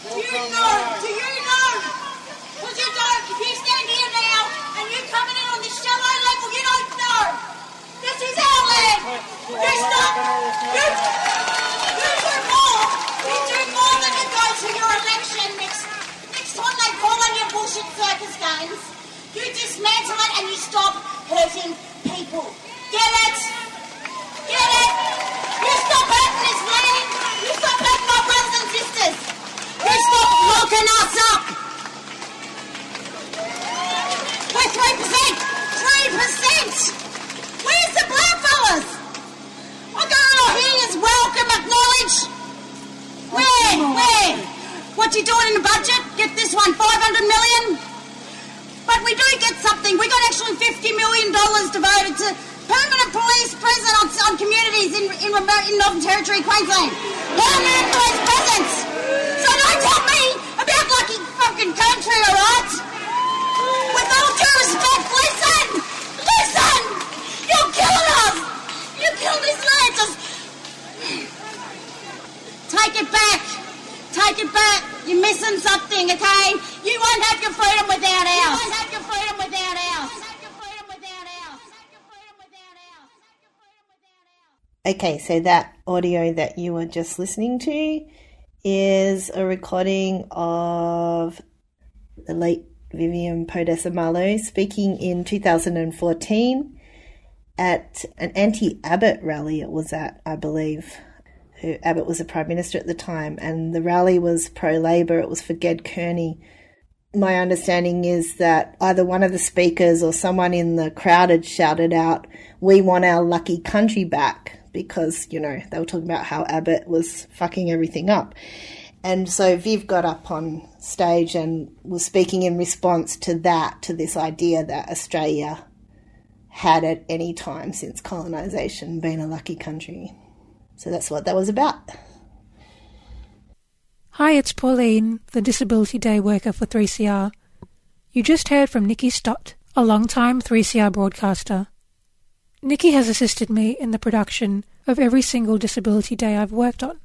Do you know? Because you don't. If you stand here now and you're coming in on this shallow level, you don't know. This is our land. You stop. You, you do more. You do more than you go to your election next Next time they call on your bullshit circus games, you dismantle it and you stop hurting people. Get it? Get it? You stop hurting this land. You stop hurting my brothers and sisters. You stop locking us up. We're three percent. Three percent. Where's the black fellas? I got our healers welcome acknowledged. Where? Where? What you doing in the budget? Get this one, 500 million? But we do get something. We got actually $50 million devoted to permanent police on communities in, in remote in Northern Territory, Queensland. Permanent police presence. So don't tell me about lucky fucking country, alright? With all due respect, listen! Listen! You're killing us! You killed this land. Take it back. Take it back. You're missing something, okay? You won't have your freedom without ours. You won't have your freedom without ours. Okay, so that audio that you were just listening to is a recording of the late Vivian Podesa Malo speaking in 2014 at an anti Abbott rally, it was at, I believe. Abbott was the Prime Minister at the time, and the rally was pro Labor, it was for Ged Kearney. My understanding is that either one of the speakers or someone in the crowd had shouted out, We want our lucky country back, because, you know, they were talking about how Abbott was fucking everything up. And so Viv got up on stage and was speaking in response to that, to this idea that Australia had at any time since colonisation been a lucky country. So that's what that was about. Hi, it's Pauline, the Disability Day worker for 3CR. You just heard from Nikki Stott, a long-time 3CR broadcaster. Nikki has assisted me in the production of every single Disability Day I've worked on.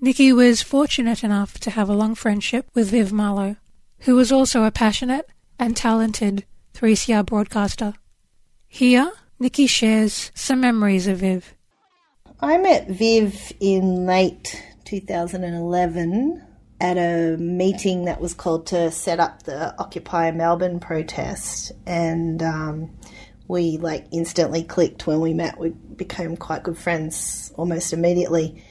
Nikki was fortunate enough to have a long friendship with Viv Marlowe, who was also a passionate and talented 3CR broadcaster. Here, Nikki shares some memories of Viv. I met Viv in late 2011 at a meeting that was called to set up the Occupy Melbourne protest, and um, we like instantly clicked when we met. We became quite good friends almost immediately,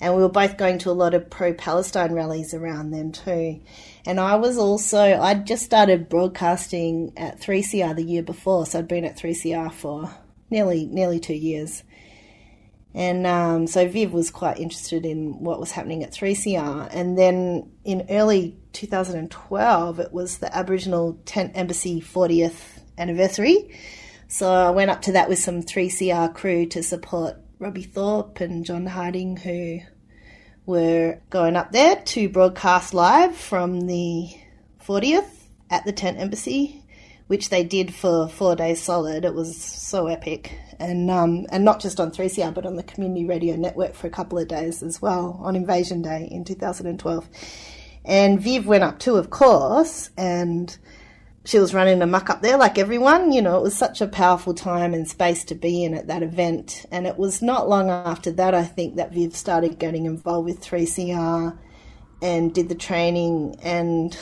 and we were both going to a lot of pro-Palestine rallies around then too. And I was also I'd just started broadcasting at 3CR the year before, so I'd been at 3CR for nearly nearly two years. And um, so Viv was quite interested in what was happening at 3CR. And then in early 2012, it was the Aboriginal Tent Embassy 40th anniversary. So I went up to that with some 3CR crew to support Robbie Thorpe and John Harding, who were going up there to broadcast live from the 40th at the Tent Embassy which they did for four days solid. It was so epic, and um, and not just on 3CR, but on the Community Radio Network for a couple of days as well on Invasion Day in 2012. And Viv went up too, of course, and she was running amok up there like everyone. You know, it was such a powerful time and space to be in at that event. And it was not long after that, I think, that Viv started getting involved with 3CR and did the training and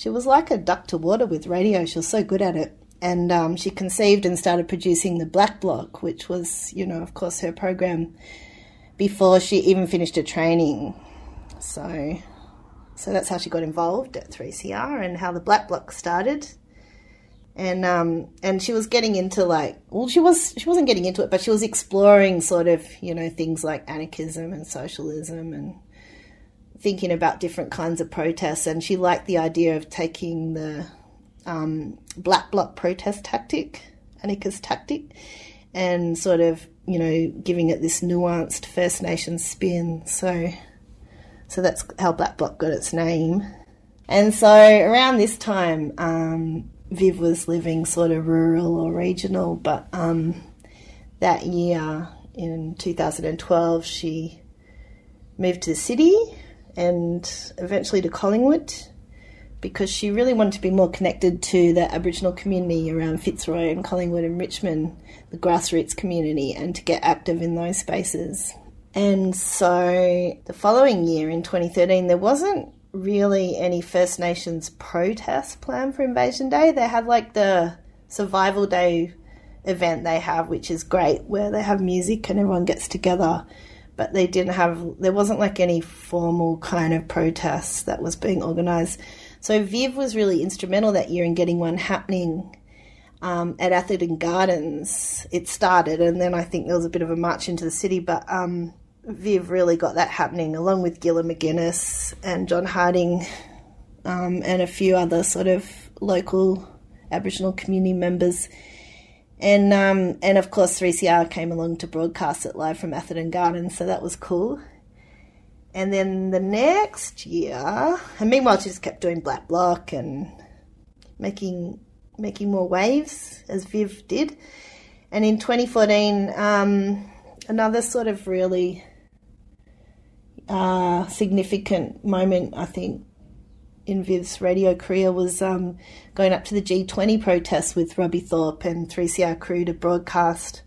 she was like a duck to water with radio. She was so good at it. And um, she conceived and started producing the Black Block, which was, you know, of course, her program before she even finished her training. So, so that's how she got involved at 3CR and how the Black Block started. And um, and she was getting into like well she was she wasn't getting into it but she was exploring sort of you know things like anarchism and socialism and thinking about different kinds of protests, and she liked the idea of taking the um, black bloc protest tactic, anarchist tactic, and sort of you know giving it this nuanced First Nations spin. So, so that's how Black Bloc got its name. And so around this time, um, Viv was living sort of rural or regional, but um, that year in 2012, she moved to the city and eventually to Collingwood because she really wanted to be more connected to the Aboriginal community around Fitzroy and Collingwood and Richmond, the grassroots community, and to get active in those spaces. And so the following year in 2013, there wasn't really any First Nations protest plan for Invasion Day. They had like the Survival Day event they have, which is great, where they have music and everyone gets together. But they didn't have, there wasn't like any formal kind of protest that was being organised. So Viv was really instrumental that year in getting one happening um, at Atherton Gardens. It started, and then I think there was a bit of a march into the city, but um, Viv really got that happening along with Gilla McGuinness and John Harding um, and a few other sort of local Aboriginal community members. And um, and of course, 3CR came along to broadcast it live from Atherton Gardens, so that was cool. And then the next year, and meanwhile, she just kept doing Black Block and making making more waves as Viv did. And in 2014, um, another sort of really uh, significant moment, I think, in Viv's radio career was um, going up to the G20 protests with Robbie Thorpe and 3CR crew to broadcast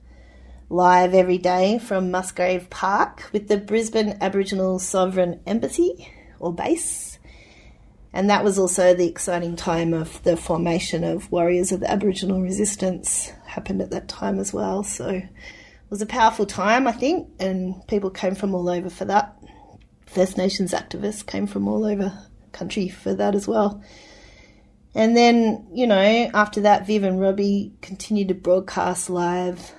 live every day from Musgrave Park with the Brisbane Aboriginal Sovereign Embassy or base. And that was also the exciting time of the formation of Warriors of the Aboriginal Resistance happened at that time as well. So it was a powerful time, I think, and people came from all over for that. First Nations activists came from all over country for that as well. And then, you know, after that, Viv and Robbie continued to broadcast live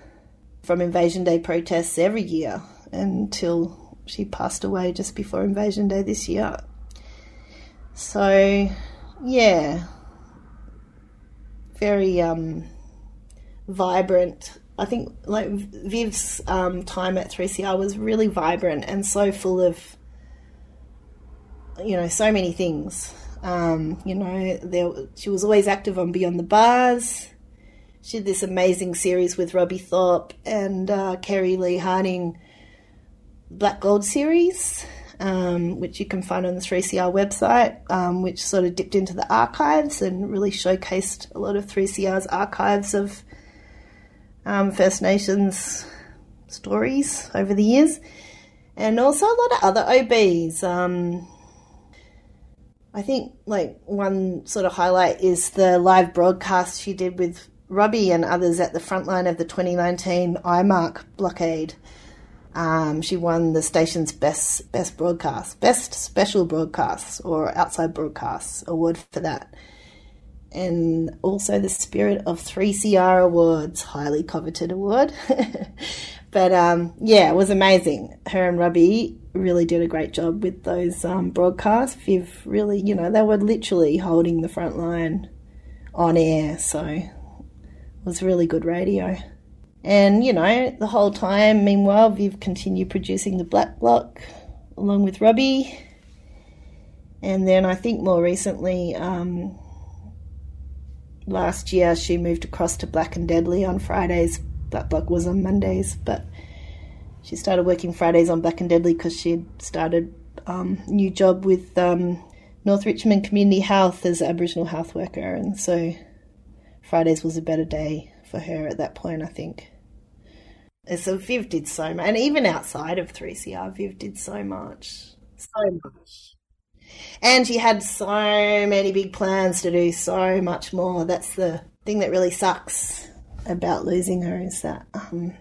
from Invasion Day protests every year until she passed away just before Invasion Day this year. So, yeah, very um, vibrant. I think like Viv's um, time at 3CR was really vibrant and so full of you know, so many things. Um, you know, there, she was always active on Beyond the Bars. She did this amazing series with Robbie Thorpe and uh, Kerry Lee Harding, Black Gold series, um, which you can find on the 3CR website, um, which sort of dipped into the archives and really showcased a lot of 3CR's archives of um, First Nations stories over the years. And also a lot of other OBs. I think like one sort of highlight is the live broadcast she did with Robbie and others at the front line of the 2019 IMARC blockade. Um, she won the station's best best broadcast, best special broadcasts or outside broadcasts award for that, and also the Spirit of 3CR Awards, highly coveted award. but um, yeah, it was amazing. Her and Robbie really did a great job with those um, broadcasts. Viv really, you know, they were literally holding the front line on air, so it was really good radio. And, you know, the whole time, meanwhile, Viv continued producing the Black Block along with Robbie. And then I think more recently, um, last year, she moved across to Black and Deadly on Fridays. Black Bloc was on Mondays, but she started working Fridays on Black and Deadly because she had started um, new job with um, North Richmond Community Health as Aboriginal health worker, and so Fridays was a better day for her at that point, I think. So Viv did so much, and even outside of 3CR, Viv did so much, so much. And she had so many big plans to do so much more. That's the thing that really sucks about losing her is that um,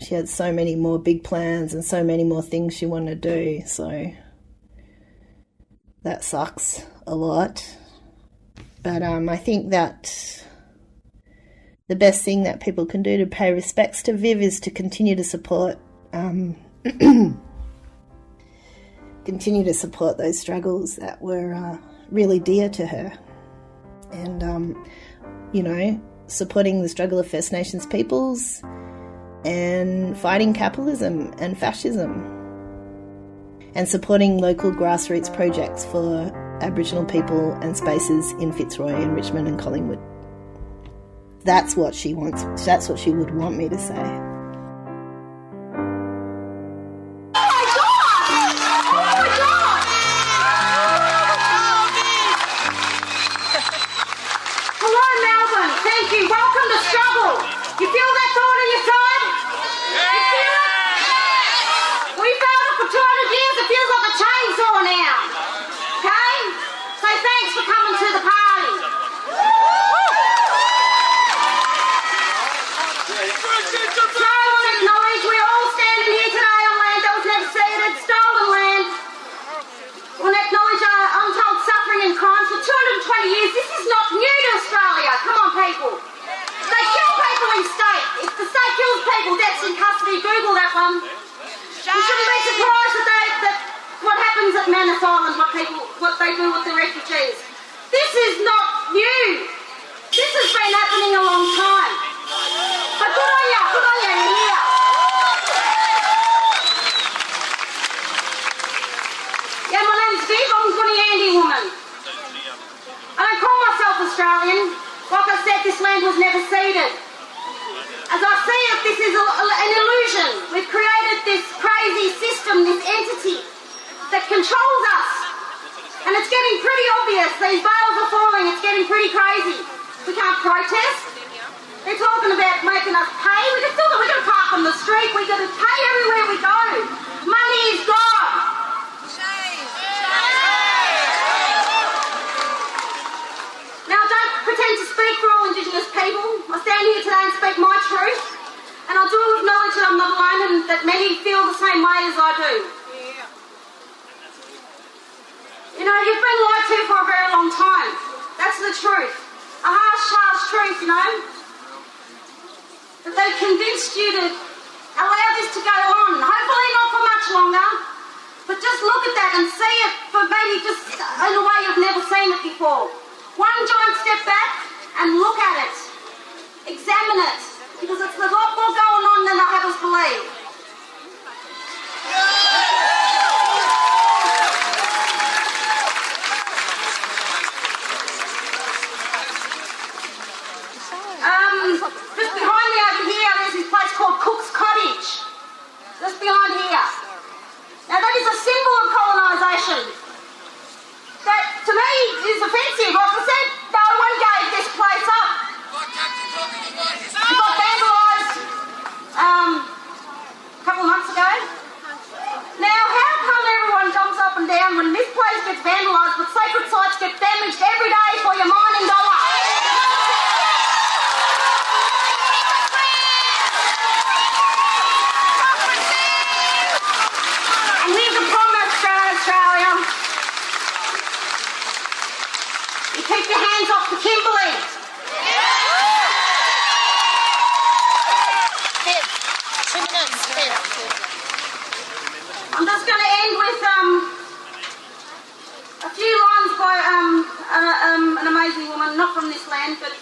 she had so many more big plans and so many more things she wanted to do. So that sucks a lot. But um, I think that the best thing that people can do to pay respects to Viv is to continue to support. Um, continue to support those struggles that were uh, really dear to her. And, um, you know, supporting the struggle of First Nations peoples and fighting capitalism and fascism. And supporting local grassroots projects for Aboriginal people and spaces in Fitzroy and Richmond and Collingwood. That's what she wants, that's what she would want me to say. Thank you. Welcome to struggle. You feel that thought in your side? You feel it? We felt it for 200 years. It feels like a chainsaw now. Okay? So thanks for coming to the party. So I want to acknowledge we're all standing here today on land that was never ceded, stolen land. To acknowledge our untold suffering and for 220 years. This is not new to Australia. Come on, people. They kill people in state. If the state kills people, that's in custody. Google that one. You shouldn't be surprised that, they, that what happens at Manus Island, what people, what they do with the refugees. This is not new. This has been happening a long time. But good on you, good on you, you're here. Yeah, my name's Viv. I'm a Gooniyandi Andy woman. I don't call myself Australian. Like I said, this land was never ceded. As I see it, this is a, an illusion. We've created this crazy this entity that controls us. And it's getting pretty obvious. These veils are falling. It's getting pretty crazy. We can't protest. They're talking about making us pay. We can still we can park on the street. We got to pay everywhere we go. Money is God. Now, I don't pretend to speak for all Indigenous people. I stand here today and speak my truth. And I do acknowledge that I'm not alone and that many feel the same way as I do. You know, you've been lied to for a very long time. That's the truth. A harsh, harsh truth, you know. That they've convinced you to allow this to go on. Hopefully not for much longer. But just look at that and see it for maybe just in a way you've never seen it before. One giant step back and look at it. Examine it. Because it's a lot more going on than I have us believe. Um, just behind me over here, there's this place called Cook's Cottage. Behind here. Now that is a symbol of colonisation. That to me is offensive. Like I said, no one gave this place up. It got vandalised um, a couple of months ago. Now, how come everyone jumps up and down when this place gets vandalised, but sacred sites get damaged every day for your mining dollar? And here's a promise from Australia. You keep your hands off the Kimberley. Two minutes. I'm just going to end with um, a few lines by um, a, um, an amazing woman, not from this land, but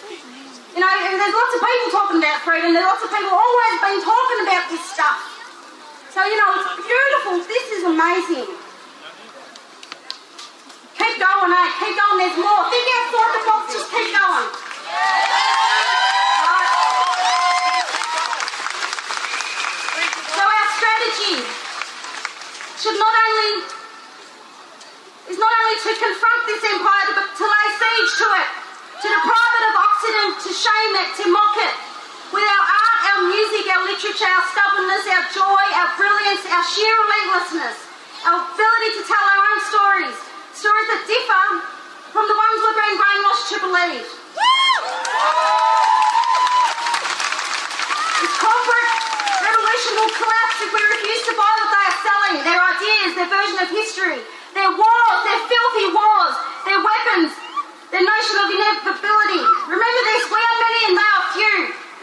you know, there's lots of people about freedom. There's lots of people always been talking about this stuff. So you know, it's beautiful. This is amazing. Keep going, eh? Keep going. There's more. Think outside the box. Just keep going. So our strategy should not only is not only to confront this empire, but to lay siege to it, to deprive it of oxygen, to shame it, to mock it. With our art, our music, our literature, our stubbornness, our joy, our brilliance, our sheer relentlessness, our ability to tell our own stories, stories that differ from the ones we've been brainwashed to believe. This corporate revolution will collapse if we refuse to buy what they are selling, their ideas, their version of history, their wars, their filthy wars, their weapons, their notion of inevitability. Remember this, we are many and they are few.